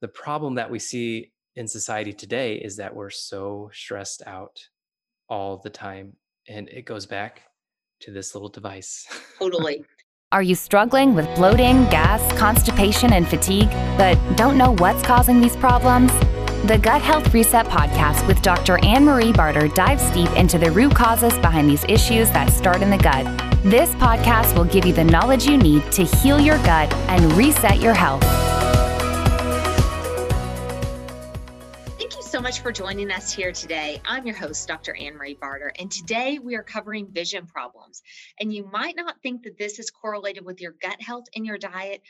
the problem that we see in society today is that we're so stressed out all the time. And it goes back to this little device. Totally. Are you struggling with bloating, gas, constipation, and fatigue, but don't know what's causing these problems? The Gut Health Reset podcast with Dr. Anne Marie Barter dives deep into the root causes behind these issues that start in the gut. This podcast will give you the knowledge you need to heal your gut and reset your health. So much for joining us here today. I'm your host, Dr. Anne Marie Barter, and today we are covering vision problems. And you might not think that this is correlated with your gut health and your diet,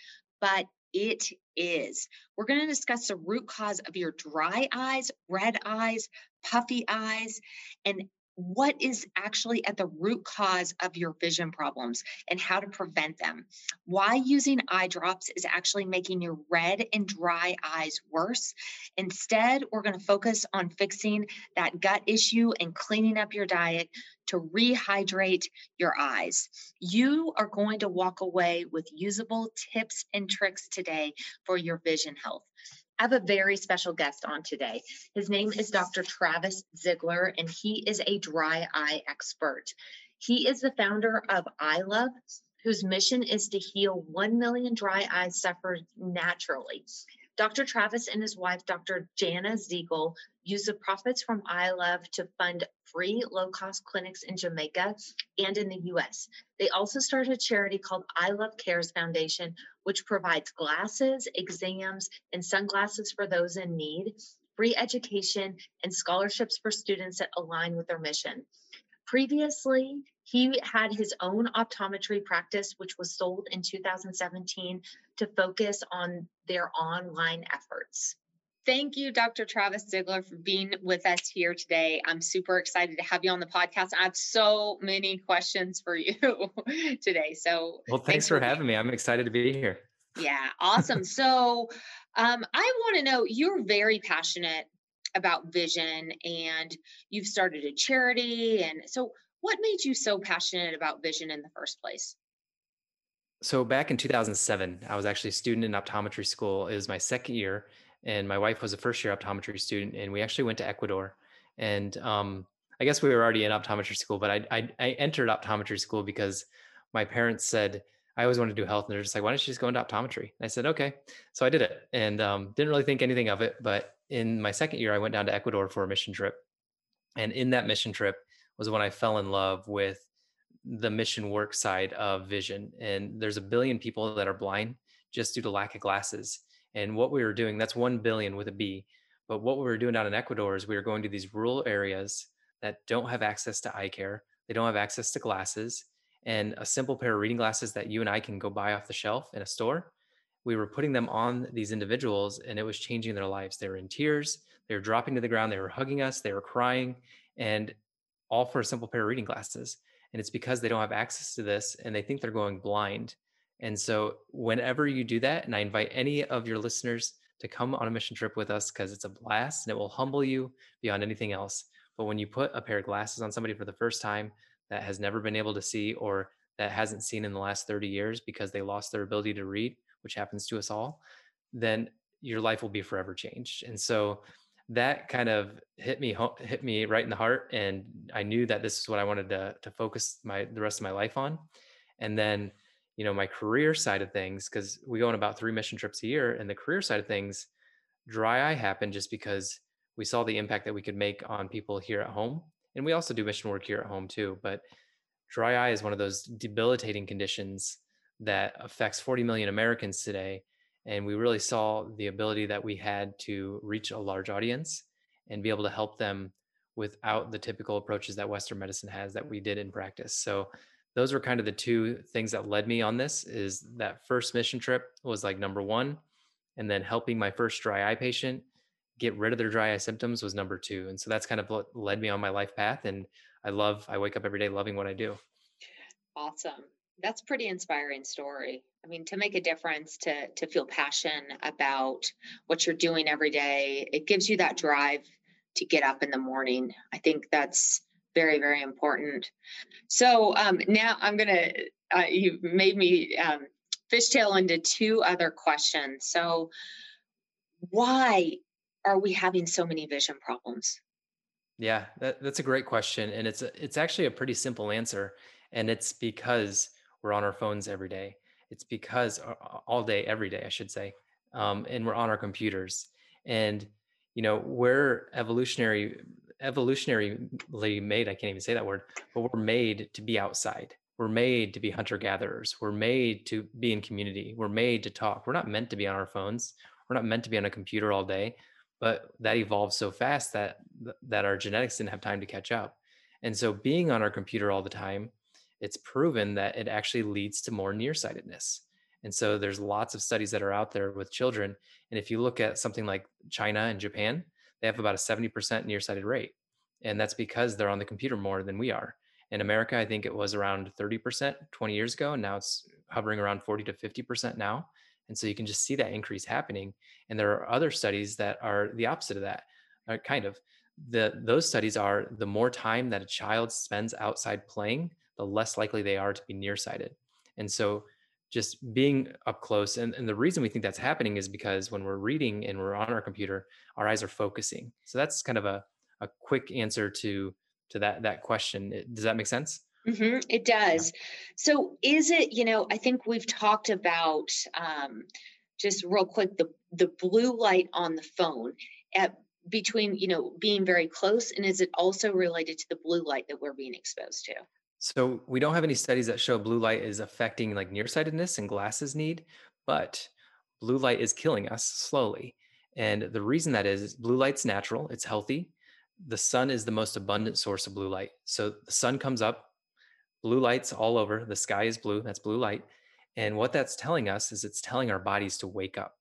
but it is. We're going to discuss the root cause of your dry eyes, red eyes, puffy eyes, and what is actually at the root cause of your vision problems and how to prevent them. Why using eye drops is actually making your red and dry eyes worse. Instead, we're going to focus on fixing that gut issue and cleaning up your diet to rehydrate your eyes. You are going to walk away with usable tips and tricks today for your vision health. I have a very special guest on today. His name is Dr. Travis Zigler, and he is a dry eye expert. He is the founder of Eye Love, whose mission is to heal 1 million dry eyes suffered naturally. Dr. Travis and his wife, Dr. Jana Ziegel, use the profits from Eye Love to fund free low cost clinics in Jamaica and in the US. They also started a charity called Eye Love Cares Foundation, which provides glasses, exams, and sunglasses for those in need, free education, and scholarships for students that align with their mission. Previously, he had his own optometry practice, which was sold in 2017 to focus on their online efforts. Thank you, Dr. Travis Zigler, for being with us here today. I'm super excited to have you on the podcast. I have so many questions for you today. So, well, thanks, thanks for, for having me. I'm excited to be here. Yeah, awesome. so, um, I want to know you're very passionate about vision and you've started a charity. And so, what made you so passionate about vision in the first place? So, back in 2007, I was actually a student in optometry school. It was my second year and my wife was a first year optometry student, and we actually went to Ecuador. And um, I guess we were already in optometry school, but I, I, I entered optometry school because my parents said I always wanted to do health, and they're just like, "Why don't you just go into optometry?" And I said, "Okay." So I did it, and um, didn't really think anything of it. But in my second year, I went down to Ecuador for a mission trip, and in that mission trip was when I fell in love with the mission work side of vision. And there's a billion people that are blind just due to lack of glasses. And what we were doing, that's 1 billion with a B. But what we were doing down in Ecuador is we were going to these rural areas that don't have access to eye care. They don't have access to glasses and a simple pair of reading glasses that you and I can go buy off the shelf in a store. We were putting them on these individuals and it was changing their lives. They were in tears, they were dropping to the ground, they were hugging us, they were crying, and all for a simple pair of reading glasses. And it's because they don't have access to this and they think they're going blind. And so, whenever you do that, and I invite any of your listeners to come on a mission trip with us because it's a blast and it will humble you beyond anything else. But when you put a pair of glasses on somebody for the first time that has never been able to see or that hasn't seen in the last 30 years because they lost their ability to read, which happens to us all, then your life will be forever changed. And so that kind of hit me hit me right in the heart and I knew that this is what I wanted to to focus my the rest of my life on. And then you know my career side of things because we go on about three mission trips a year and the career side of things dry eye happened just because we saw the impact that we could make on people here at home and we also do mission work here at home too but dry eye is one of those debilitating conditions that affects 40 million americans today and we really saw the ability that we had to reach a large audience and be able to help them without the typical approaches that western medicine has that we did in practice. So those were kind of the two things that led me on this is that first mission trip was like number one and then helping my first dry eye patient get rid of their dry eye symptoms was number two and so that's kind of what led me on my life path and i love i wake up every day loving what i do. Awesome. That's pretty inspiring story. I mean to make a difference to to feel passion about what you're doing every day it gives you that drive to get up in the morning. I think that's very very important. So um, now i'm gonna uh, you made me um, fishtail into two other questions. So why are we having so many vision problems? Yeah, that, that's a great question, and it's a, it's actually a pretty simple answer, and it's because we're on our phones every day. It's because uh, all day, every day, I should say, um, and we're on our computers. And you know, we're evolutionary, evolutionarily made. I can't even say that word, but we're made to be outside. We're made to be hunter gatherers. We're made to be in community. We're made to talk. We're not meant to be on our phones. We're not meant to be on a computer all day but that evolved so fast that that our genetics didn't have time to catch up. And so being on our computer all the time it's proven that it actually leads to more nearsightedness. And so there's lots of studies that are out there with children and if you look at something like china and japan they have about a 70% nearsighted rate and that's because they're on the computer more than we are. In america i think it was around 30% 20 years ago and now it's hovering around 40 to 50% now and so you can just see that increase happening. And there are other studies that are the opposite of that, uh, kind of. The, those studies are the more time that a child spends outside playing, the less likely they are to be nearsighted. And so just being up close, and, and the reason we think that's happening is because when we're reading and we're on our computer, our eyes are focusing. So that's kind of a, a quick answer to to that that question. Does that make sense? Mm-hmm, it does. So, is it, you know, I think we've talked about um, just real quick the, the blue light on the phone at between, you know, being very close, and is it also related to the blue light that we're being exposed to? So, we don't have any studies that show blue light is affecting like nearsightedness and glasses need, but blue light is killing us slowly. And the reason that is, is blue light's natural, it's healthy. The sun is the most abundant source of blue light. So, the sun comes up blue lights all over. The sky is blue. That's blue light. And what that's telling us is it's telling our bodies to wake up.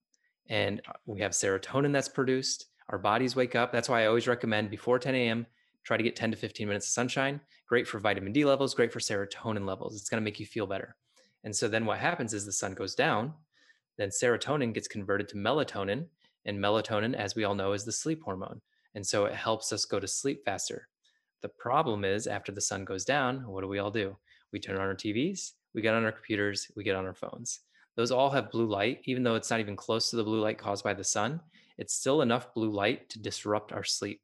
And uh, we have serotonin that's produced. Our bodies wake up. That's why I always recommend before 10 a.m., try to get 10 to 15 minutes of sunshine. Great for vitamin D levels, great for serotonin levels. It's going to make you feel better. And so then what happens is the sun goes down, then serotonin gets converted to melatonin. And melatonin, as we all know, is the sleep hormone. And so it helps us go to sleep faster. The problem is after the sun goes down, what do we all do? We turn on our TVs, we get on our computers, we get on our phones. Those all have blue light, even though it's not even close to the blue light caused by the sun, it's still enough blue light to disrupt our sleep.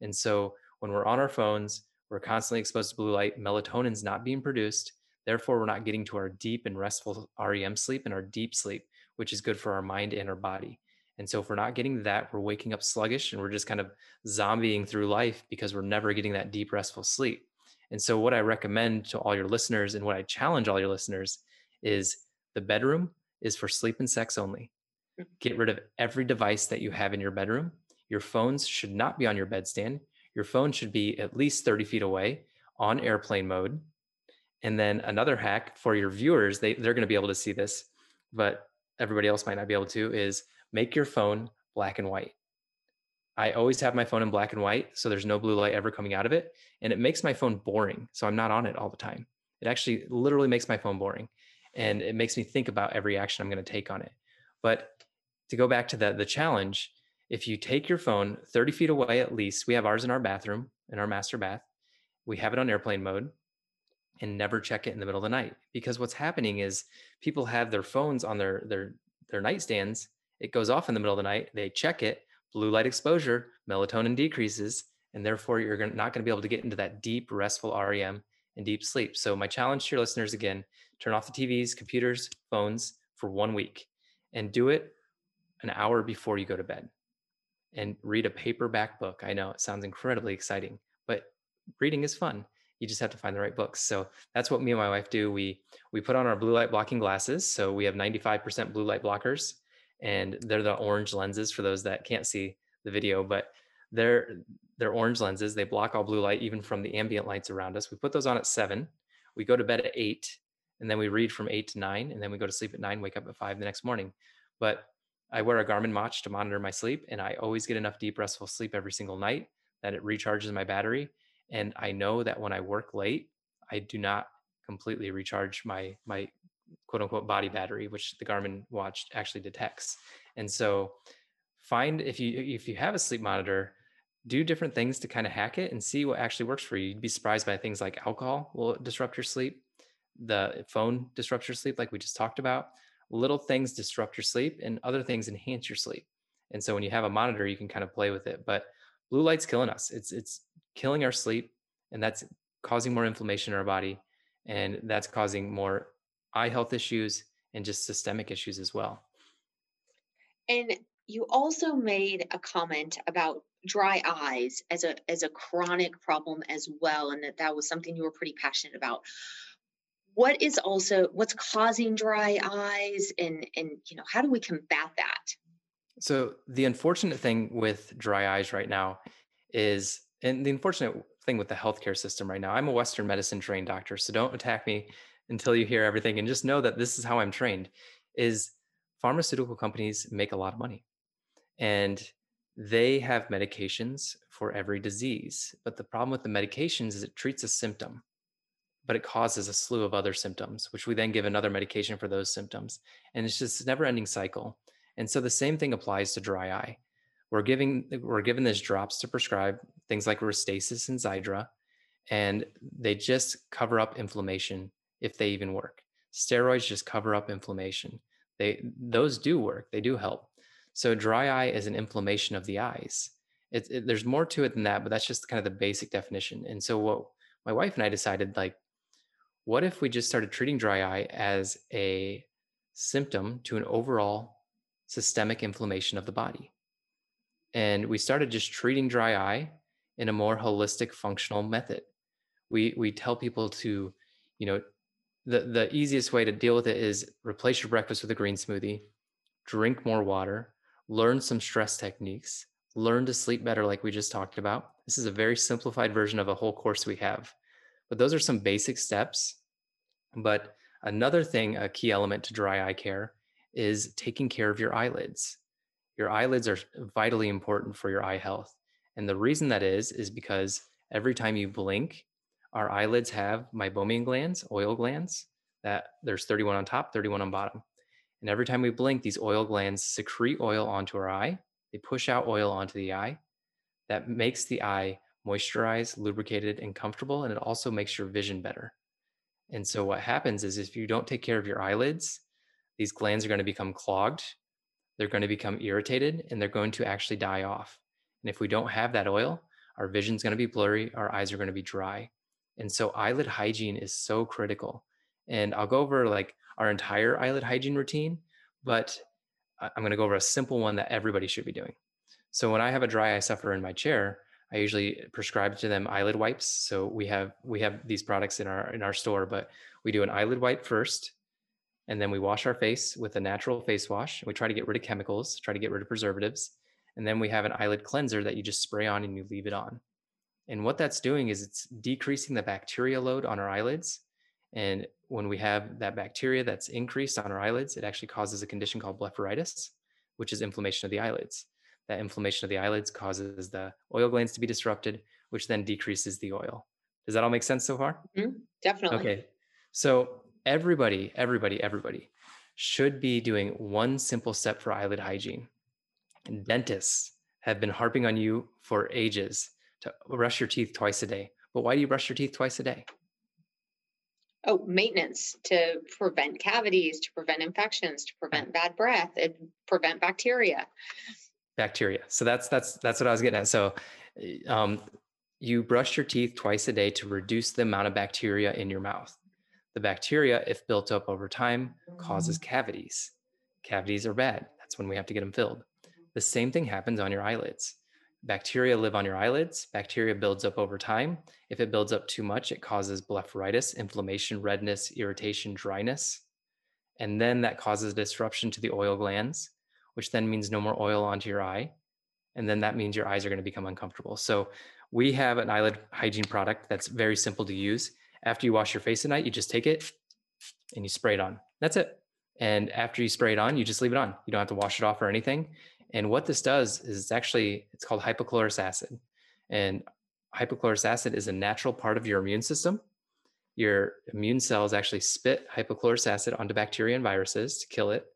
And so when we're on our phones, we're constantly exposed to blue light, melatonin's not being produced. Therefore, we're not getting to our deep and restful REM sleep and our deep sleep, which is good for our mind and our body. And so if we're not getting that, we're waking up sluggish and we're just kind of zombieing through life because we're never getting that deep, restful sleep. And so what I recommend to all your listeners and what I challenge all your listeners is the bedroom is for sleep and sex only. Mm. Get rid of every device that you have in your bedroom. Your phones should not be on your bedstand. Your phone should be at least 30 feet away on airplane mode. And then another hack for your viewers, they, they're going to be able to see this, but everybody else might not be able to, is make your phone black and white. I always have my phone in black and white, so there's no blue light ever coming out of it. And it makes my phone boring. So I'm not on it all the time. It actually literally makes my phone boring. And it makes me think about every action I'm going to take on it. But to go back to the, the challenge, if you take your phone 30 feet away at least, we have ours in our bathroom, in our master bath. We have it on airplane mode and never check it in the middle of the night. Because what's happening is people have their phones on their their their nightstands it goes off in the middle of the night. They check it, blue light exposure, melatonin decreases, and therefore you're not going to be able to get into that deep, restful REM and deep sleep. So, my challenge to your listeners again turn off the TVs, computers, phones for one week and do it an hour before you go to bed and read a paperback book. I know it sounds incredibly exciting, but reading is fun. You just have to find the right books. So that's what me and my wife do. We we put on our blue light blocking glasses. So we have 95% blue light blockers and they're the orange lenses for those that can't see the video, but they're they're orange lenses. They block all blue light, even from the ambient lights around us. We put those on at seven. We go to bed at eight, and then we read from eight to nine, and then we go to sleep at nine, wake up at five the next morning. But I wear a Garmin watch to monitor my sleep, and I always get enough deep, restful sleep every single night that it recharges my battery. And I know that when I work late, I do not completely recharge my my quote unquote body battery, which the Garmin watch actually detects. And so find if you if you have a sleep monitor, do different things to kind of hack it and see what actually works for you. You'd be surprised by things like alcohol will disrupt your sleep, the phone disrupts your sleep, like we just talked about. Little things disrupt your sleep, and other things enhance your sleep. And so when you have a monitor, you can kind of play with it. But blue light's killing us. It's it's killing our sleep, and that's causing more inflammation in our body, and that's causing more eye health issues and just systemic issues as well. And you also made a comment about dry eyes as a as a chronic problem as well and that that was something you were pretty passionate about what is also what's causing dry eyes and and you know how do we combat that so the unfortunate thing with dry eyes right now is and the unfortunate thing with the healthcare system right now i'm a western medicine trained doctor so don't attack me until you hear everything and just know that this is how i'm trained is pharmaceutical companies make a lot of money and they have medications for every disease. But the problem with the medications is it treats a symptom, but it causes a slew of other symptoms, which we then give another medication for those symptoms. And it's just a never ending cycle. And so the same thing applies to dry eye. We're giving we're given these drops to prescribe things like Restasis and Xiidra, and they just cover up inflammation if they even work. Steroids just cover up inflammation. They those do work. They do help. So dry eye is an inflammation of the eyes. It, it, there's more to it than that, but that's just kind of the basic definition. And so what my wife and I decided, like, what if we just started treating dry eye as a symptom to an overall systemic inflammation of the body? And we started just treating dry eye in a more holistic, functional method. We we tell people to, you know, the the easiest way to deal with it is replace your breakfast with a green smoothie, drink more water, learn some stress techniques, learn to sleep better, like we just talked about. This is a very simplified version of a whole course we have. But those are some basic steps. But another thing, a key element to dry eye care is taking care of your eyelids. Your eyelids are vitally important for your eye health. And the reason that is, is because every time you blink, our eyelids have meibomian glands, oil glands, that there's 31 on top, 31 on bottom. And every time we blink, these oil glands secrete oil onto our eye. They push out oil onto the eye. That makes the eye moisturized, lubricated, and comfortable. And it also makes your vision better. And so, what happens is if you don't take care of your eyelids, these glands are going to become clogged, they're going to become irritated, and they're going to actually die off. And if we don't have that oil, our vision's going to be blurry, our eyes are going to be dry. And so, eyelid hygiene is so critical. And I'll go over like our entire eyelid hygiene routine, but I'm going to go over a simple one that everybody should be doing. So when I have a dry eye sufferer in my chair, I usually prescribe to them eyelid wipes. So we have we have these products in our in our store, but we do an eyelid wipe first, and then we wash our face with a natural face wash. We try to get rid of chemicals, try to get rid of preservatives, and then we have an eyelid cleanser that you just spray on and you leave it on. And what that's doing is it's decreasing the bacteria load on our eyelids and when we have that bacteria that's increased on our eyelids, it actually causes a condition called blepharitis, which is inflammation of the eyelids. That inflammation of the eyelids causes the oil glands to be disrupted, which then decreases the oil. Does that all make sense so far? Mm-hmm, definitely. Okay. So everybody, everybody, everybody should be doing one simple step for eyelid hygiene. Dentists have been harping on you for ages to brush your teeth twice a day. But why do you brush your teeth twice a day? oh maintenance to prevent cavities to prevent infections to prevent bad breath and prevent bacteria. Bacteria. So that's that's that's what i was getting at. So eh, um, you brush your teeth twice a day to reduce the amount of bacteria in your mouth. The bacteria if built up over time causes mm-hmm. cavities. Cavities are bad. That's when we have to get them filled. The same thing happens on your eyelids Bacteria live on your eyelids. Bacteria builds up over time. If it builds up too much, it causes blepharitis, inflammation, redness, irritation, dryness. And then that causes disruption to the oil glands, which then means no more oil onto your eye. And then that means your eyes are going to become uncomfortable. So we have an eyelid hygiene product that's very simple to use. After you wash your face at night, you just take it and you spray it on. That's it. And after you spray it on, you just leave it on. You don't have to wash it off or anything. And what this does is it's actually it's called hypochlorous acid. And hypochlorous acid is a natural part of your immune system. Your immune cells actually spit hypochlorous acid onto bacteria and viruses to kill it,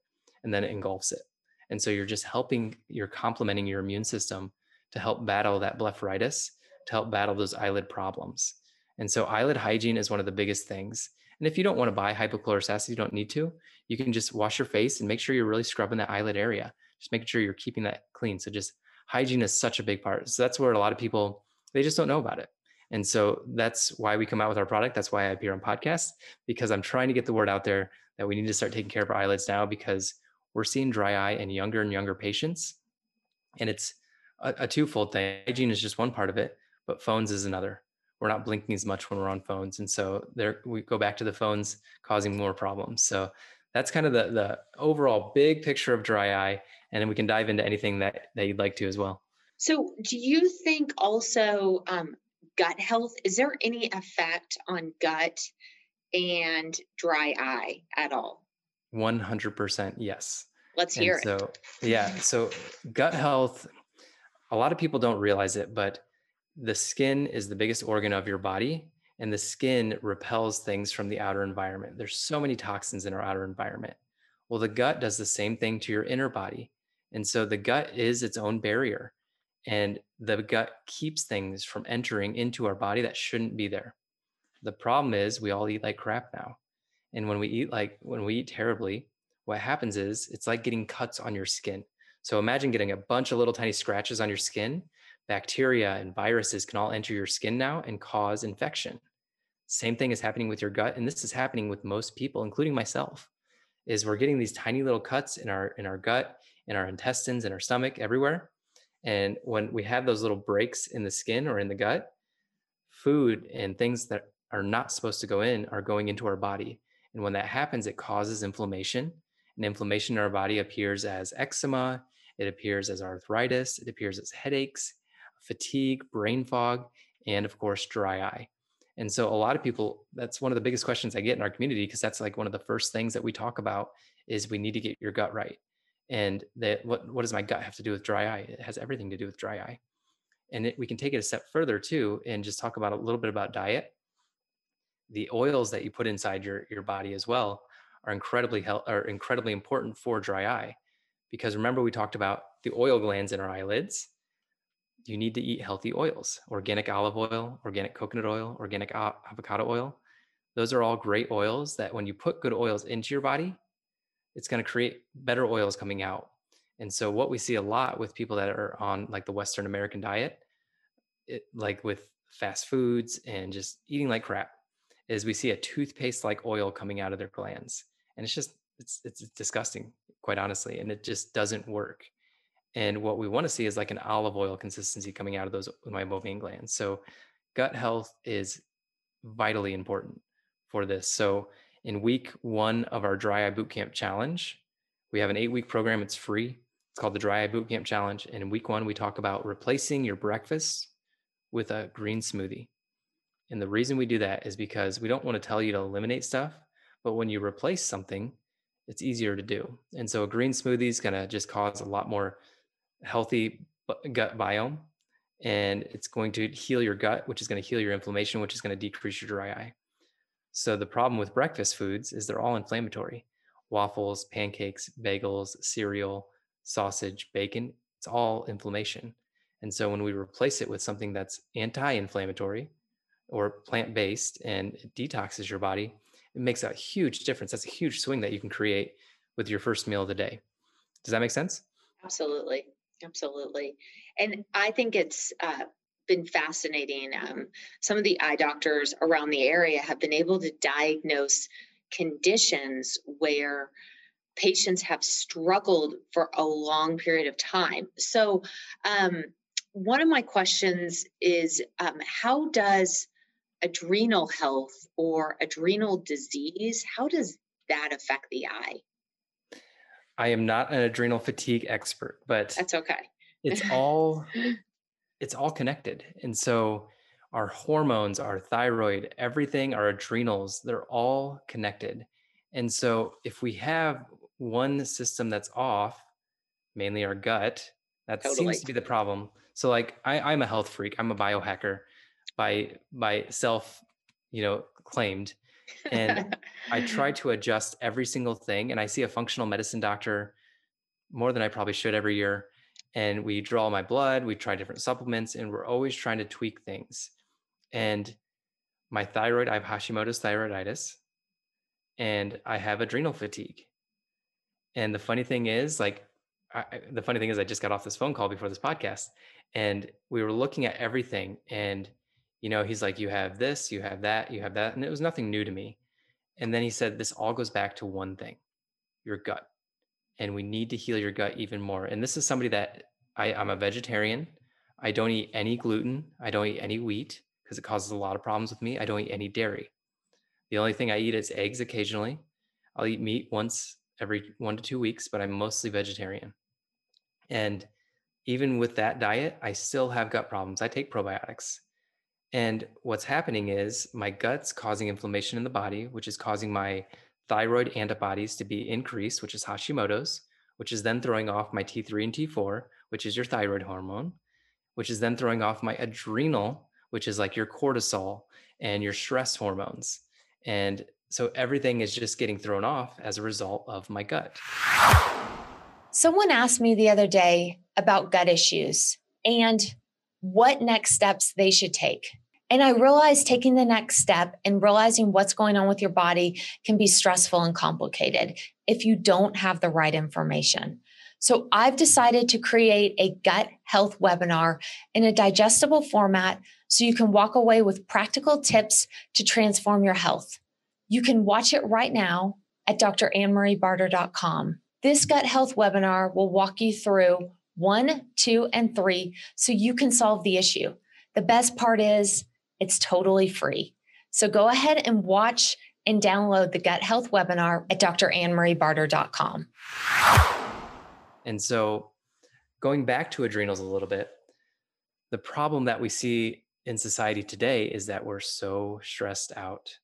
and then it engulfs it. And so you're just helping, you're complementing your immune system to help battle that blepharitis, to help battle those eyelid problems. And so eyelid hygiene is one of the biggest things. And if you don't want to buy hypochlorous acid, you don't need to. You can just wash your face and make sure you're really scrubbing that eyelid area just making sure you're keeping that clean. So just hygiene is such a big part. So that's where a lot of people they just don't know about it. And so that's why we come out with our product. That's why I appear on podcasts because I'm trying to get the word out there that we need to start taking care of our eyelids now because we're seeing dry eye in younger and younger patients. And it's a, a twofold thing. Hygiene is just one part of it, but phones is another. We're not blinking as much when we're on phones. And so there we go back to the phones causing more problems. So that's kind of the the overall big picture of dry eye. And then we can dive into anything that, that you'd like to as well. So, do you think also um, gut health? Is there any effect on gut and dry eye at all? 100% yes. Let's hear and it. So, yeah. So, gut health, a lot of people don't realize it, but the skin is the biggest organ of your body, and the skin repels things from the outer environment. There's so many toxins in our outer environment. Well, the gut does the same thing to your inner body. And so, the gut is its own barrier and the gut keeps things from entering into our body that shouldn't be there. The problem is we all eat like crap now. And when we eat like when we eat terribly, what happens is it's like getting cuts on your skin. So imagine getting a bunch of little tiny scratches on your skin. Bacteria and viruses can all enter your skin now and cause infection. Same thing is happening with your gut and this is happening with most people including myself. Is we're getting these tiny little cuts in our in our gut, in our intestines, in our stomach, everywhere and when we have those little breaks in the skin or in the gut, food and things that are not supposed to go in are going into our body. And when that happens, it causes inflammation. And inflammation in our body appears as eczema, it appears as arthritis, it appears as headaches, fatigue, brain fog, and of course, dry eye. And so, a lot of people, that's one of the biggest questions I get in our community because that's like one of the first things that we talk about is we need to get your gut right and that what, what does my gut have to do with dry eye? It has everything to do with dry eye. And it, we can take it a step further too and just talk about a little bit about diet. The oils that you put inside your, your body as well are incredibly health, are incredibly important for dry eye because remember we talked about the oil glands in our eyelids? You need to eat healthy oils organic olive oil organic coconut oil organic avocado oil. Those are all great oils that when you put good oils into your body it's going to create better oils coming out. And so what we see a lot with people that are on like the Western American diet, it, like with fast foods and just eating like crap, is we see a toothpaste like oil coming out of their glands. And it's just it's it's disgusting, quite honestly, and it just doesn't work. And what we want to see is like an olive oil consistency coming out of those meibomian glands. So gut health is vitally important for this. So in week one of our dry eye bootcamp challenge. We have an eight week program, it's free. It's called the Dry Eye Bootcamp Challenge. And in week one, we talk about replacing your breakfast with a green smoothie. And the reason we do that is because we don't want to tell you to eliminate stuff, but when you replace something, it's easier to do. And so a green smoothie is going to just cause a lot more healthy gut biome and it's going to heal your gut, which is going to heal your inflammation, which is going to decrease your dry eye. So the problem with breakfast foods is they're all inflammatory. Waffles, pancakes, bagels, cereal, sausage, bacon, it's all inflammation. And so when we replace it with something that's anti-inflammatory or plant-based and detoxes your body, it makes a huge difference. That's a huge swing that you can create with your first meal of the day. Does that make sense? Absolutely. Absolutely. And I think it's uh, been fascinating. Um, some of the eye doctors around the area have been able to diagnose conditions where patients have struggled for a long period of time. So, um, one of my questions is um, how does adrenal health or adrenal disease how does that affect the eye i am not an adrenal fatigue expert but that's okay it's all it's all connected. And so our hormones, our thyroid, everything, our adrenals, they're all connected. And so if we have one system that's off, mainly our gut, that totally. seems to be the problem. So like I, I'm a health freak. I'm a biohacker by by self, you know, claimed. And I try to adjust every single thing. And I see a functional medicine doctor more than I probably should every year and we draw my blood we try different supplements and we're always trying to tweak things and my thyroid i have hashimoto's thyroiditis and i have adrenal fatigue and the funny thing is like I, the funny thing is, I just got off this phone call before this podcast, and we were looking at everything. And you know, he's like, "You have this, you have that, you have that," and it was nothing new to me. And then he said, "This all goes back to one thing: your gut, and we need to heal your gut even more." And this is somebody that I, I'm a vegetarian. I don't eat any gluten. I don't eat any wheat because it causes a lot of problems with me. I don't eat any dairy. The only thing I eat is eggs occasionally. I'll eat meat once every one to two weeks, but I'm mostly vegetarian. And even with that diet, I still have gut problems. I take probiotics. And what's happening is my gut's causing inflammation in the body, which is causing my thyroid antibodies to be increased, which is Hashimoto's, which is then throwing off my T3 and T4, which is your thyroid hormone, which is then throwing off my adrenal, which is like your cortisol and your stress hormones. And so everything is just getting thrown off as a result of my gut. Someone asked me the other day about gut issues and what next steps they should take. And I realized taking the next step and realizing what's going on with your body can be stressful and complicated if you don't have the right information. So I've decided to create a gut health webinar in a digestible format so you can walk away with practical tips to transform your health. You can watch it right now at drannmariebarter.com. This gut health webinar will walk you through one, two, and three so you can solve the issue. The best part is it's totally free. So go ahead and watch and download the gut health webinar at drannmariebarter.com. And so, going back to adrenals a little bit, the problem that we see in society today is that we're so stressed out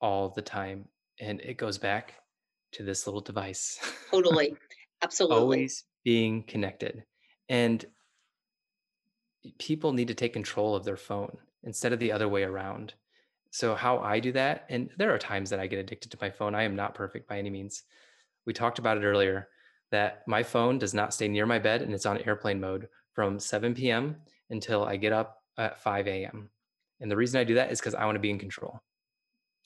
all the time. And it goes back to this little device. Totally. Absolutely. Always being connected. And people need to take control of their phone instead of the other way around. So, how I do that, and there are times that I get addicted to my phone. I am not perfect by any means. We talked about it earlier that my phone does not stay near my bed and it's on airplane mode from 7 p.m. until I get up at 5 a.m. And the reason I do that is because I want to be in control.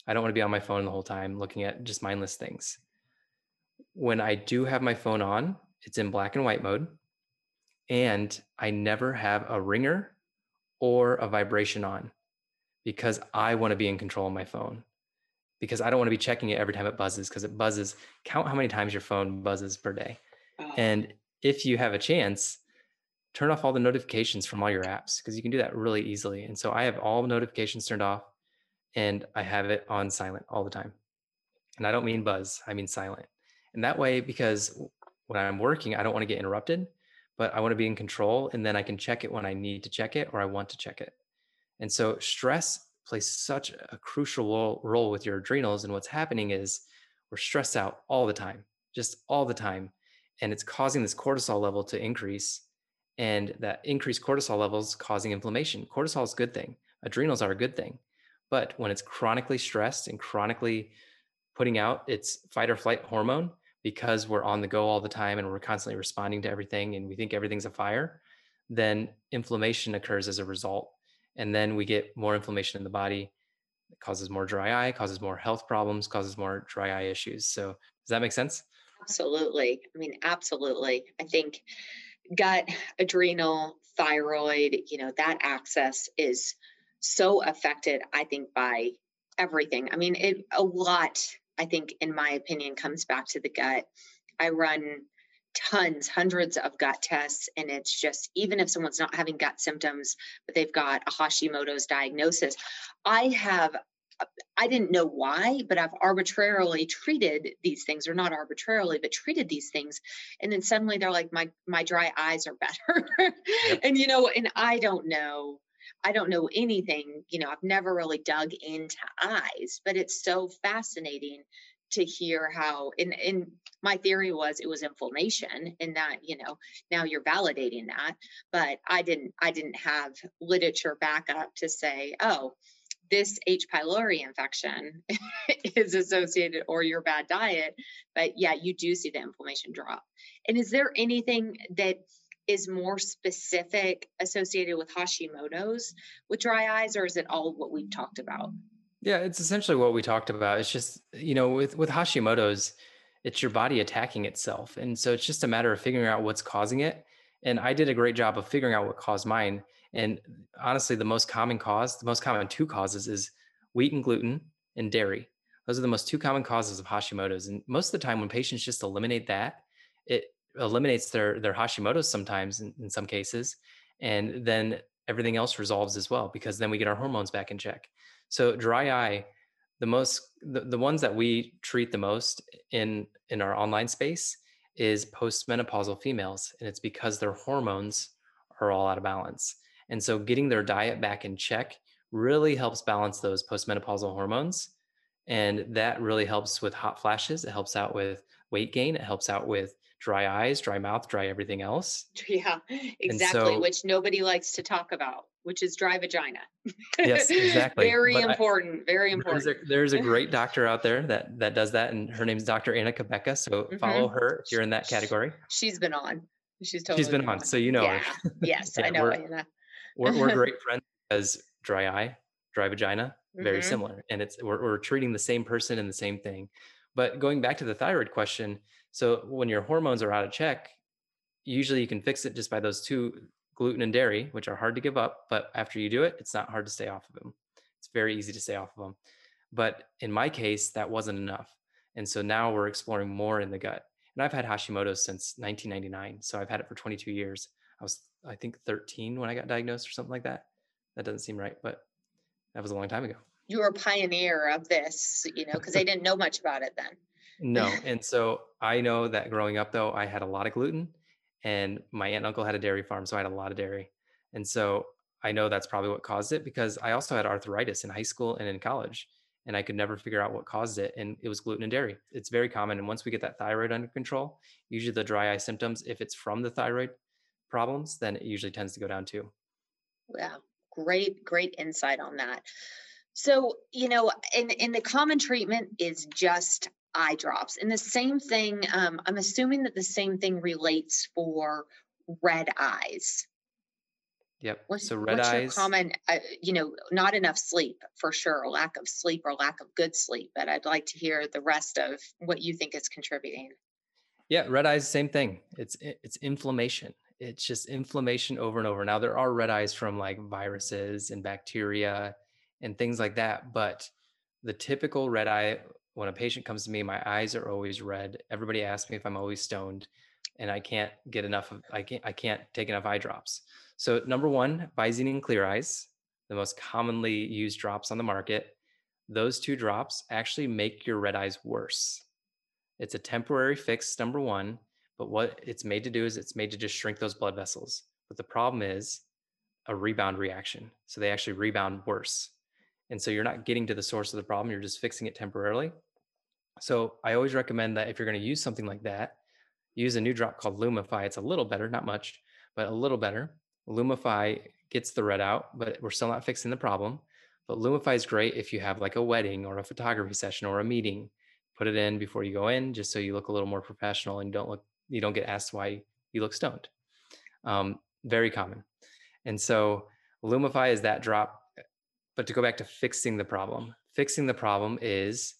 I don't want to be on my phone the whole time looking at just mindless things. When I do have my phone on, it's in black and white mode. And I never have a ringer or a vibration on because I want to be in control of my phone because I don't want to be checking it every time it buzzes because it buzzes. Count how many times your phone buzzes per day. Oh. And if you have a chance, turn off all the notifications from all your apps because you can do that really easily. And so I have all notifications turned off and I have it on silent all the time. And I don't mean buzz, I mean silent. And that way, because when I'm working, I don't want to get interrupted, but I want to be in control and then I can check it when I need to check it or I want to check it. And so stress plays such a crucial role with your adrenals. And what's happening is we're stressed out all the time, just all the time. And it's causing this cortisol level to increase. And that increased cortisol levels causing inflammation. Cortisol is a good thing. Adrenals are a good thing. But when it's chronically stressed and chronically putting out its fight or flight hormone because we're on the go all the time and we're constantly responding to everything and we think everything's a fire, then inflammation occurs as a result. And then we get more inflammation in the body it causes more dry eye causes more health problems causes more dry eye issues. So does that make sense? Absolutely. I mean absolutely. I think gut adrenal thyroid you know that access is so affected i think by everything. I mean it a lot i think in my opinion comes back to the gut i run tons, hundreds of gut tests. And it's just, even if someone's not having gut symptoms, but they've got a Hashimoto's diagnosis, I have. I didn't know why, but I've arbitrarily treated these things, or not arbitrarily, but treated these things, and then suddenly they're like, my my dry eyes are better, and you know, and I don't know, I don't know anything. You know, I've never really dug into eyes, but it's so fascinating to hear how in in my theory was it was inflammation and that you know now you're validating that but i didn't i didn't have literature backup to say oh this h pylori infection is associated or your bad diet but yeah you do see the inflammation drop and is there anything that is more specific associated with hashimoto's with dry eyes or is it all what we've talked about yeah, it's essentially what we talked about. It's just, you know, with with Hashimoto's, it's your body attacking itself. And so it's just a matter of figuring out what's causing it. And I did a great job of figuring out what caused mine. And honestly, the most common cause, the most common two causes is wheat and gluten and dairy. Those are the most two common causes of Hashimoto's. And most of the time, when patients just eliminate that, it eliminates their their Hashimoto's sometimes in, in some cases, and then everything else resolves as well because then we get our hormones back in check. So dry eye, the most the, the ones that we treat the most in in our online space is postmenopausal females, and it's because their hormones are all out of balance. And so getting their diet back in check really helps balance those postmenopausal hormones. And that really helps with hot flashes. It helps out with weight gain. It helps out with dry eyes, dry mouth, dry everything else. Yeah, exactly, so, which nobody likes to talk about, which is dry vagina. Yes, exactly. very but important. I, very important. There's a, there's a, great doctor out there that that does that, and her name is Dr. Anna Cabeca. So mm-hmm. follow her if you're in that category. She's been on. She's totally she's been, been on, on, so you know yeah. her. Yes, yeah, I know we're, Anna. we're, we're great friends because dry eye, dry vagina, very mm-hmm. similar, and it's we're, we're treating the same person and the same thing. But going back to the thyroid question, so when your hormones are out of check, usually you can fix it just by those two gluten and dairy, which are hard to give up. But after you do it, it's not hard to stay off of them. It's very easy to stay off of them. But in my case, that wasn't enough. And so now we're exploring more in the gut. And I've had Hashimoto's since 1999. So I've had it for 22 years. I was, I think, 13 when I got diagnosed or something like that. That doesn't seem right, but that was a long time ago. You were a pioneer of this, you know, because they didn't know much about it then. No. And so I know that growing up, though, I had a lot of gluten, and my aunt and uncle had a dairy farm. So I had a lot of dairy. And so I know that's probably what caused it because I also had arthritis in high school and in college, and I could never figure out what caused it. And it was gluten and dairy. It's very common. And once we get that thyroid under control, usually the dry eye symptoms, if it's from the thyroid problems, then it usually tends to go down too. Yeah. Great, great insight on that. So, you know, in in the common treatment is just eye drops. And the same thing, um, I'm assuming that the same thing relates for red eyes. Yep. What's, so red what's eyes. common, uh, you know, not enough sleep for sure, lack of sleep or lack of good sleep. But I'd like to hear the rest of what you think is contributing. Yeah, red eyes, same thing. It's it's inflammation. It's just inflammation over and over. Now there are red eyes from like viruses and bacteria and things like that, but the typical red eye when a patient comes to me, my eyes are always red. Everybody asks me if I'm always stoned, and I can't get enough of I can't I can't take enough eye drops. So number one, Visine and Clear Eyes, the most commonly used drops on the market. Those two drops actually make your red eyes worse. It's a temporary fix, number one, but what it's made to do is it's made to just shrink those blood vessels. But the problem is a rebound reaction. So they actually rebound worse. And so you're not getting to the source of the problem, you're just fixing it temporarily. So I always recommend that if you're going to use something like that, use a new drop called Lumify. It's a little better, not much, but a little better. Lumify gets the red out, but we're still not fixing the problem. But Lumify is great if you have like a wedding or a photography session or a meeting. Put it in before you go in, just so you look a little more professional and don't look you don't get asked why you look stoned. Um, very common. And so Lumify is that drop. But to go back to fixing the problem, fixing the problem is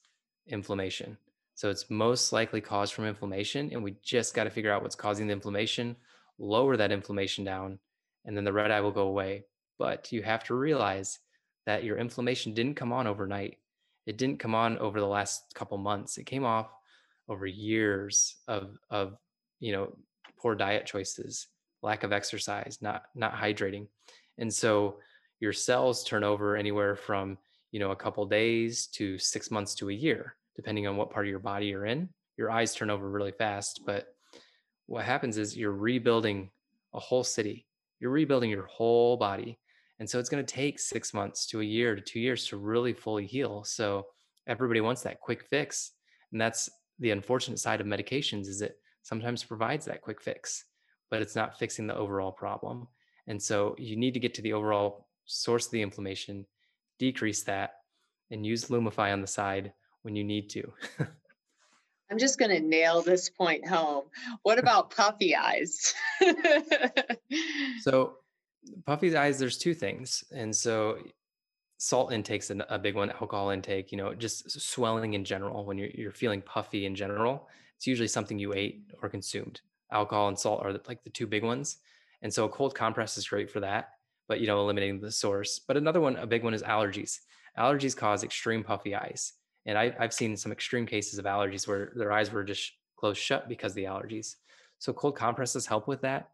inflammation. So it's most likely caused from inflammation. And we just got to figure out what's causing the inflammation, lower that inflammation down, and then the red eye will go away. But you have to realize that your inflammation didn't come on overnight. It didn't come on over the last couple months. It came off over years of of you know poor diet choices, lack of exercise, not not hydrating. And so your cells turn over anywhere from you know a couple days to 6 months to a year depending on what part of your body you're in. Your eyes turn over really fast, but what happens is you're rebuilding a whole city. You're rebuilding your whole body. And so it's going to take six months to a year to two years to really fully heal. So everybody wants that quick fix. And that's the unfortunate side of medications is it sometimes provides that quick fix, but it's not fixing the overall problem. And so you need to get to the overall source of the inflammation, decrease that, and use Lumify on the side when you need to. I'm just going to nail this point home. What about puffy eyes? so, puffy eyes, there's two things. And so, salt intake's a big one, alcohol intake, you know, just swelling in general when you're, you're feeling puffy in general. it's usually something you ate or consumed. Alcohol and salt are like the two big ones. And so a cold compress is great for that, but you know, eliminating the source. But another one, a big one is allergies. Allergies cause extreme puffy eyes. And I, I've seen some extreme cases of allergies where their eyes were just closed shut because of the allergies. So cold compresses help with that,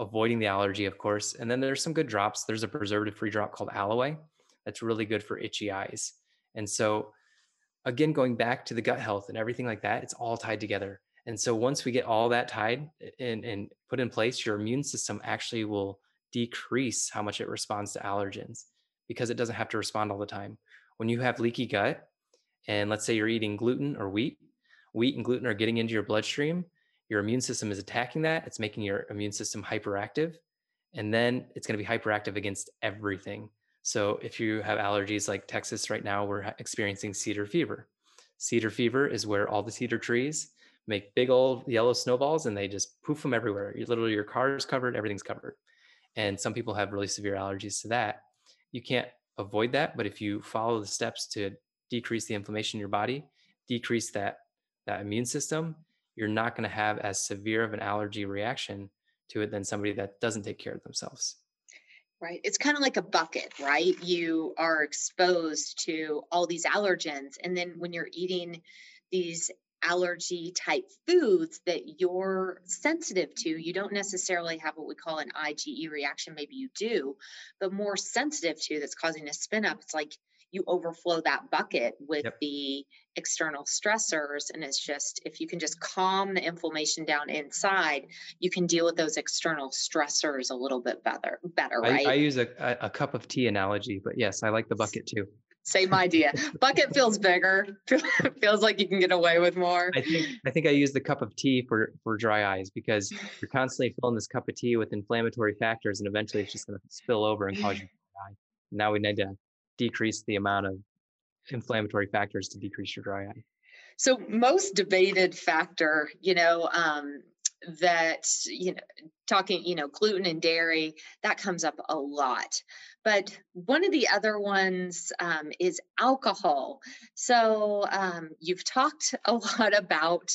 avoiding the allergy, of course. And then there's some good drops. There's a preservative-free drop called Alaway that's really good for itchy eyes. And so again, going back to the gut health and everything like that, it's all tied together. And so once we get all that tied and, and put in place, your immune system actually will decrease how much it responds to allergens because it doesn't have to respond all the time. When you have leaky gut, and let's say you're eating gluten or wheat, wheat and gluten are getting into your bloodstream, your immune system is attacking that. It's making your immune system hyperactive. And then it's going to be hyperactive against everything. So if you have allergies like Texas right now, we're experiencing cedar fever. Cedar fever is where all the cedar trees make big old yellow snowballs and they just poof them everywhere. You literally your car is covered, everything's covered. And some people have really severe allergies to that. You can't avoid that, but if you follow the steps to decrease the inflammation in your body, decrease that that immune system, you're not going to have as severe of an allergy reaction to it than somebody that doesn't take care of themselves right? It's kind of like a bucket, right? You are exposed to all these allergens. And then when you're eating these allergy type foods that you're sensitive to, you don't necessarily have what we call an IgE reaction. Maybe you do, but more sensitive to that's causing a spin up. It's like you overflow that bucket with yep. the external stressors and it's just if you can just calm the inflammation down inside you can deal with those external stressors a little bit better better right i, I use a, a cup of tea analogy but yes i like the bucket too same idea. Bucket feels bigger. Feels like you can get away with more. I think i think i use the cup of tea for for dry eyes because you're constantly filling this cup of tea with inflammatory factors and eventually it's just going to spill over and cause you dry. Eye now we need to decrease the amount of inflammatory factors to decrease your dry eye? So most debated factor, you know, um, that you know talking you know gluten and dairy that comes up a lot but one of the other ones um, is alcohol so um, you've talked a lot about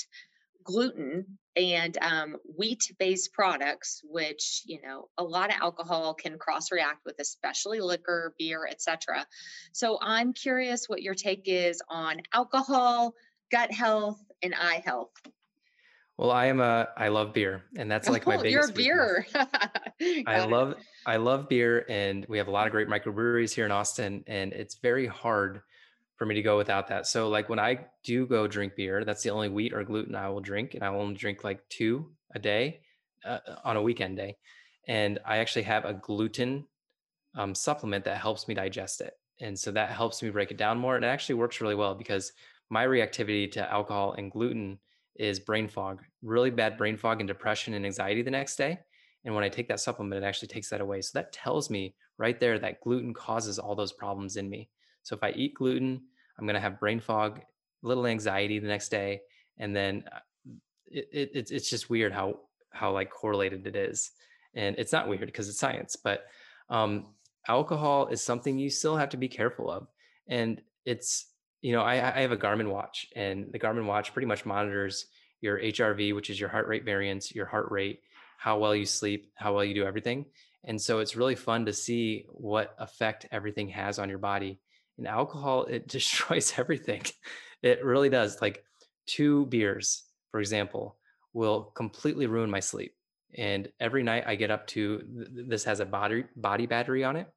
gluten and um, wheat-based products, which you know a lot of alcohol can cross-react with, especially liquor, beer, etc. So I'm curious what your take is on alcohol, gut health, and eye health. Well, I am a I love beer, and that's like my biggest. You're a beer. I love I love beer, and we have a lot of great microbreweries here in Austin, and it's very hard for me to go without that. So like when I do go drink beer, that's the only wheat or gluten I will drink, and I will only drink like two a day uh, on a weekend day. And I actually have a gluten um, supplement that helps me digest it, and so that helps me break it down more. And it actually works really well because my reactivity to alcohol and gluten is brain fog, really bad brain fog and depression and anxiety the next day. And when I take that supplement, it actually takes that away. So that tells me right there that gluten causes all those problems in me. So if I eat gluten, I'm going to have brain fog, little anxiety the next day, and then uh, it, it, it's it's just weird how how like correlated it is, and it's not weird because it's science, but um, alcohol is something you still have to be careful of, and it's you know I, I have a Garmin watch, and the Garmin watch pretty much monitors your HRV, which is your heart rate variance, your heart rate, how well you sleep, how well you do everything. And so it's really fun to see what effect everything has on your body. And alcohol it destroys everything. It really does. Like two beers for example will completely ruin my sleep. And every night i get up to this has a body body battery on it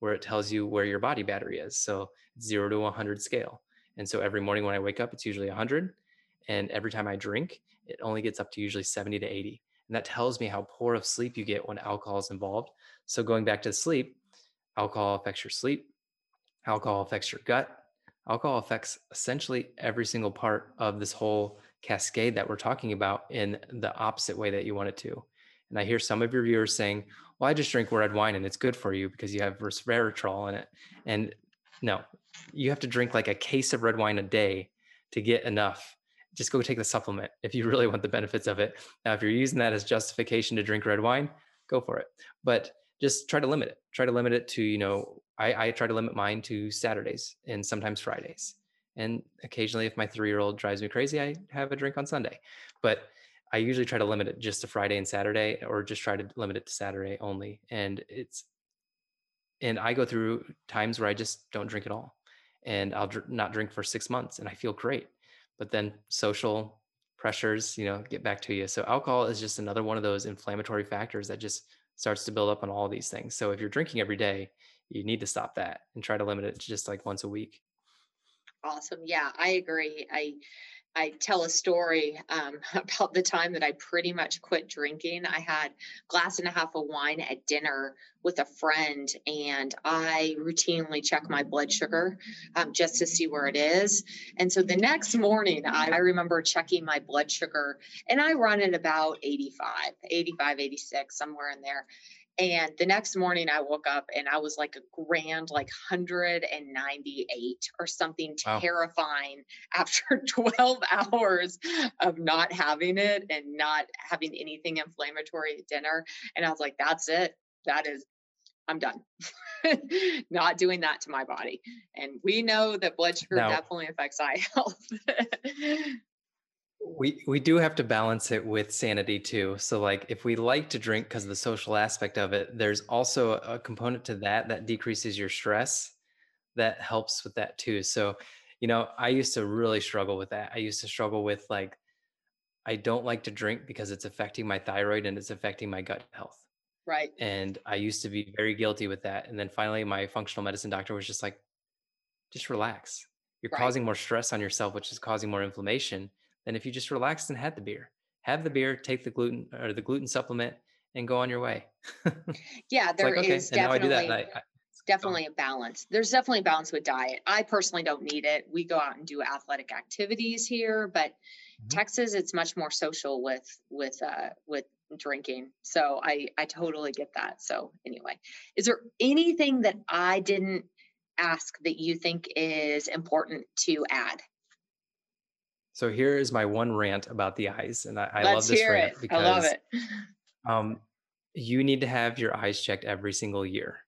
where it tells you where your body battery is. So 0 to 100 scale and so every morning when i wake up it's usually 100 and every time i drink it only gets up to usually 70 to 80 and that tells me how poor of sleep you get when alcohol is involved. So going back to sleep alcohol affects your sleep. Alcohol affects your gut. Alcohol affects essentially every single part of this whole cascade that we're talking about in the opposite way that you want it to. And i hear some of your viewers saying well i just drink red wine and it's good for you because you have resveratrol in it. And no you have to drink like a case of red wine a day to get enough just go take the supplement if you really want the benefits of it now if you're using that as justification to drink red wine go for it but just try to limit it try to limit it to you know I, I try to limit mine to Saturdays and sometimes Fridays. And occasionally, if my three year old drives me crazy, I have a drink on Sunday. But I usually try to limit it just to Friday and Saturday, or just try to limit it to Saturday only. And it's, and I go through times where I just don't drink at all. And I'll dr- not drink for six months and I feel great. But then social pressures, you know, get back to you. So alcohol is just another one of those inflammatory factors that just starts to build up on all these things. So if you're drinking every day, you need to stop that and try to limit it to just like once a week. Awesome. Yeah, I agree. I I tell a story um, about the time that I pretty much quit drinking. I had glass and a half of wine at dinner with a friend, and I routinely check my blood sugar um, just to see where it is. And so the next morning, I, I remember checking my blood sugar, and I run at about 85, 85, 86, somewhere in there. And the next morning I woke up and I was like a grand, like 198 or something wow. terrifying after 12 hours of not having it and not having anything inflammatory at dinner. And I was like, that's it. That is, I'm done. not doing that to my body. And we know that blood sugar now, definitely affects eye health we we do have to balance it with sanity too. So like if we like to drink because of the social aspect of it there's also a component to that that decreases your stress that helps with that too. So you know i used to really struggle with that. I used to struggle with like i don't like to drink because it's affecting my thyroid and it's affecting my gut health. Right. And i used to be very guilty with that. And then finally my functional medicine doctor was just like just relax. You're right. causing more stress on yourself which is causing more inflammation than if you just relaxed and had the beer. Have the beer, take the gluten or the gluten supplement, and go on your way. yeah, there like, okay. is definitely. I I, I, definitely a balance. There's definitely a balance with diet. I personally don't need it. We go out and do athletic activities here, but mm-hmm. Texas it's much more social with with uh with drinking. So I I totally get that. So anyway, is there anything that I didn't ask that you think is important to add? So here is my one rant about the eyes, and I, I love this rant it. because I love it. um, you need to have your eyes checked every single year,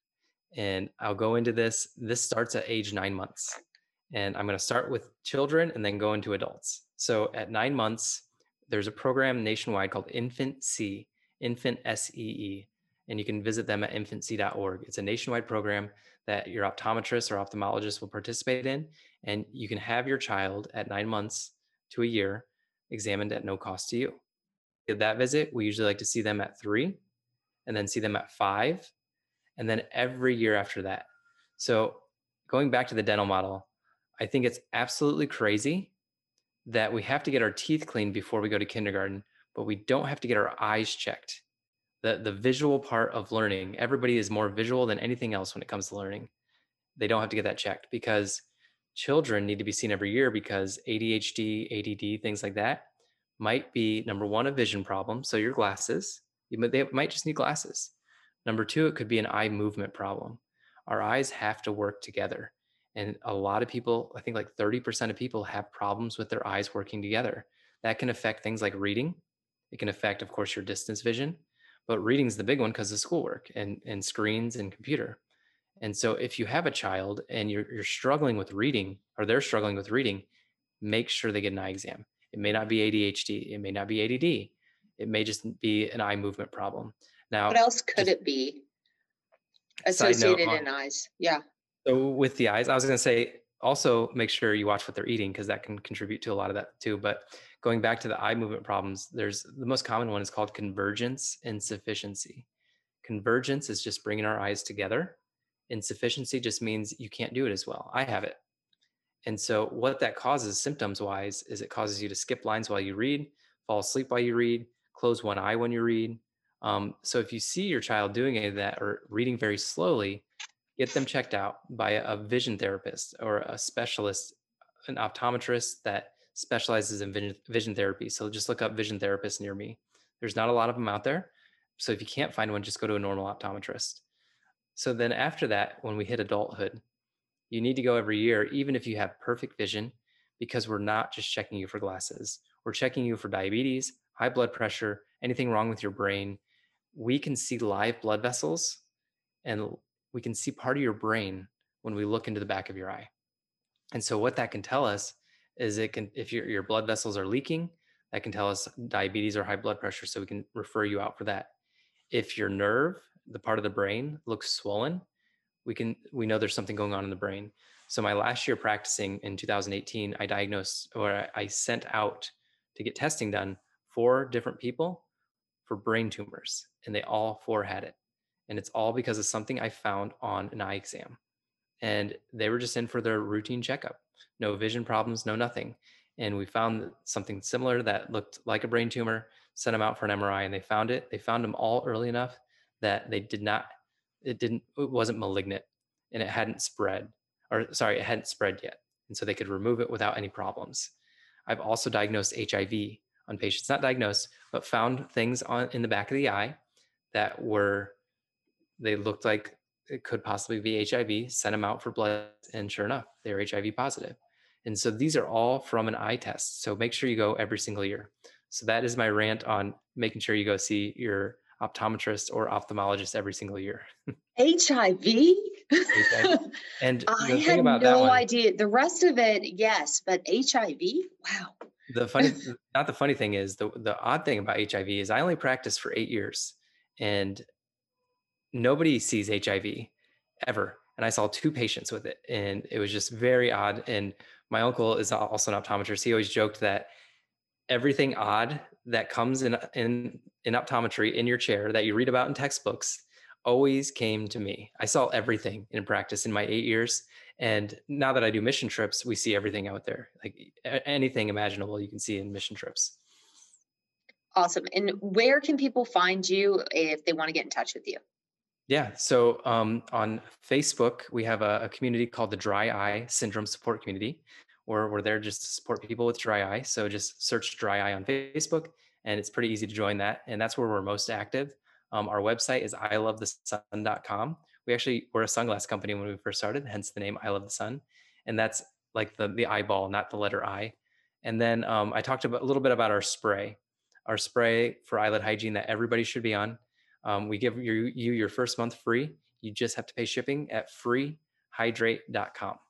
and I'll go into this. This starts at age nine months, and I'm going to start with children and then go into adults. So at nine months, there's a program nationwide called Infant See, Infant S E E, and you can visit them at infantsee.org. It's a nationwide program that your optometrist or ophthalmologist will participate in, and you can have your child at nine months to a year examined at no cost to you. At that visit, we usually like to see them at three and then see them at five and then every year after that. So going back to the dental model, I think it's absolutely crazy that we have to get our teeth cleaned before we go to kindergarten, but we don't have to get our eyes checked. The, the visual part of learning, everybody is more visual than anything else when it comes to learning. They don't have to get that checked because children need to be seen every year because ADHD, ADD, things like that might be number one, a vision problem. So your glasses, they might just need glasses. Number two, it could be an eye movement problem. Our eyes have to work together. And a lot of people, I think like 30% of people have problems with their eyes working together. That can affect things like reading. It can affect, of course, your distance vision, but reading's the big one because of schoolwork and, and screens and computer. And so if you have a child and you're, you're struggling with reading or they're struggling with reading, make sure they get an eye exam. It may not be ADHD, it may not be ADD, it may just be an eye movement problem. Now, what else could it be associated in eyes? Yeah. So with the eyes, I was going to say also make sure you watch what they're eating because that can contribute to a lot of that too. But going back to the eye movement problems, there's the most common one is called convergence insufficiency. Convergence is just bringing our eyes together insufficiency just means you can't do it as well. I have it. And so, what that causes symptoms wise is it causes you to skip lines while you read, fall asleep while you read, close one eye when you read. Um, so, if you see your child doing any of that or reading very slowly, get them checked out by a vision therapist or a specialist, an optometrist that specializes in vision therapy. So, just look up vision therapist near me. There's not a lot of them out there. So, if you can't find one, just go to a normal optometrist. So then after that, when we hit adulthood, you need to go every year, even if you have perfect vision, because we're not just checking you for glasses. We're checking you for diabetes, high blood pressure, anything wrong with your brain. We can see live blood vessels and we can see part of your brain when we look into the back of your eye. And so what that can tell us is it can if your your blood vessels are leaking, that can tell us diabetes or high blood pressure so we can refer you out for that. If your nerve, the part of the brain looks swollen, we can we know there's something going on in the brain. So my last year practicing in 2018, I diagnosed or I sent out to get testing done four different people for brain tumors and they all four had it. And it's all because of something I found on an eye exam and they were just in for their routine checkup no vision problems no nothing and we found something similar that looked like a brain tumor sent them out for an mri and they found it they found them all early enough that they did not it didn't it wasn't malignant and it hadn't spread or sorry it hadn't spread yet and so they could remove it without any problems i've also diagnosed hiv on patients not diagnosed but found things on in the back of the eye that were they looked like it could possibly be HIV, sent them out for blood, and sure enough, they're HIV positive. And so these are all from an eye test. So make sure you go every single year. So that is my rant on making sure you go see your optometrist or ophthalmologist every single year. HIV? And I had no one, idea. The rest of it, yes, but HIV? Wow. The funny, not the funny thing is the the odd thing about HIV is I only practiced for eight years, and nobody sees HIV ever. And I saw two patients with it, and it was just very odd. And my uncle is also an optometrist. He always joked that everything odd that comes in in in optometry in your chair that you read about in textbooks always came to me. I saw everything in practice in my eight years. And now that I do mission trips, we see everything out there. Like anything imaginable you can see in mission trips. Awesome. And where can people find you if they want to get in touch with you? Yeah. So um, on Facebook, we have a, a, community called the Dry Eye Syndrome Support Community, where we're there just to support people with dry eye. So just search Dry Eye on Facebook, and it's pretty easy to join that. And that's where we're most active. Um, our website is eyelovethesun.com. We actually were a sunglass company when we first started, hence the name Eye Love the Sun. And that's like the, the eyeball, not the letter I. And then um, I talked about, a little bit about our spray, our spray for eyelid hygiene that everybody should be on. Um, we give you your first month free. You just have to pay shipping at freehydrate.com.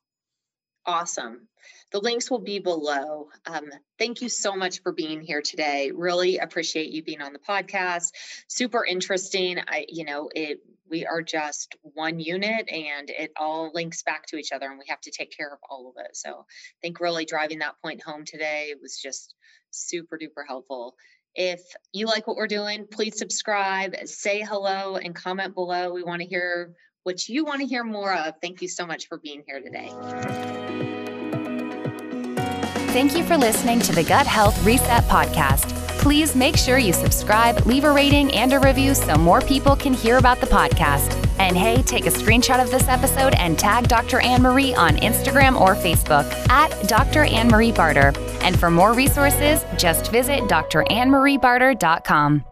Awesome. The links will be below. Um, thank you so much for being here today. Really appreciate you being on the podcast. Super interesting. I, you know, it we are just one unit and it all links back to each other and we have to take care of all of it. So I think really driving that point home today was just super duper helpful. If you like what we're doing, please subscribe, say hello, and comment below. We want to hear what you want to hear more of. Thank you so much for being here today. Thank you for listening to the Gut Health Reset Podcast. Please make sure you subscribe, leave a rating, and a review so more people can hear about the podcast. And hey, take a screenshot of this episode and tag Dr. Anne Marie on Instagram or Facebook at Dr. Anne Marie Barter. And for more resources, just visit drannmariebarter.com.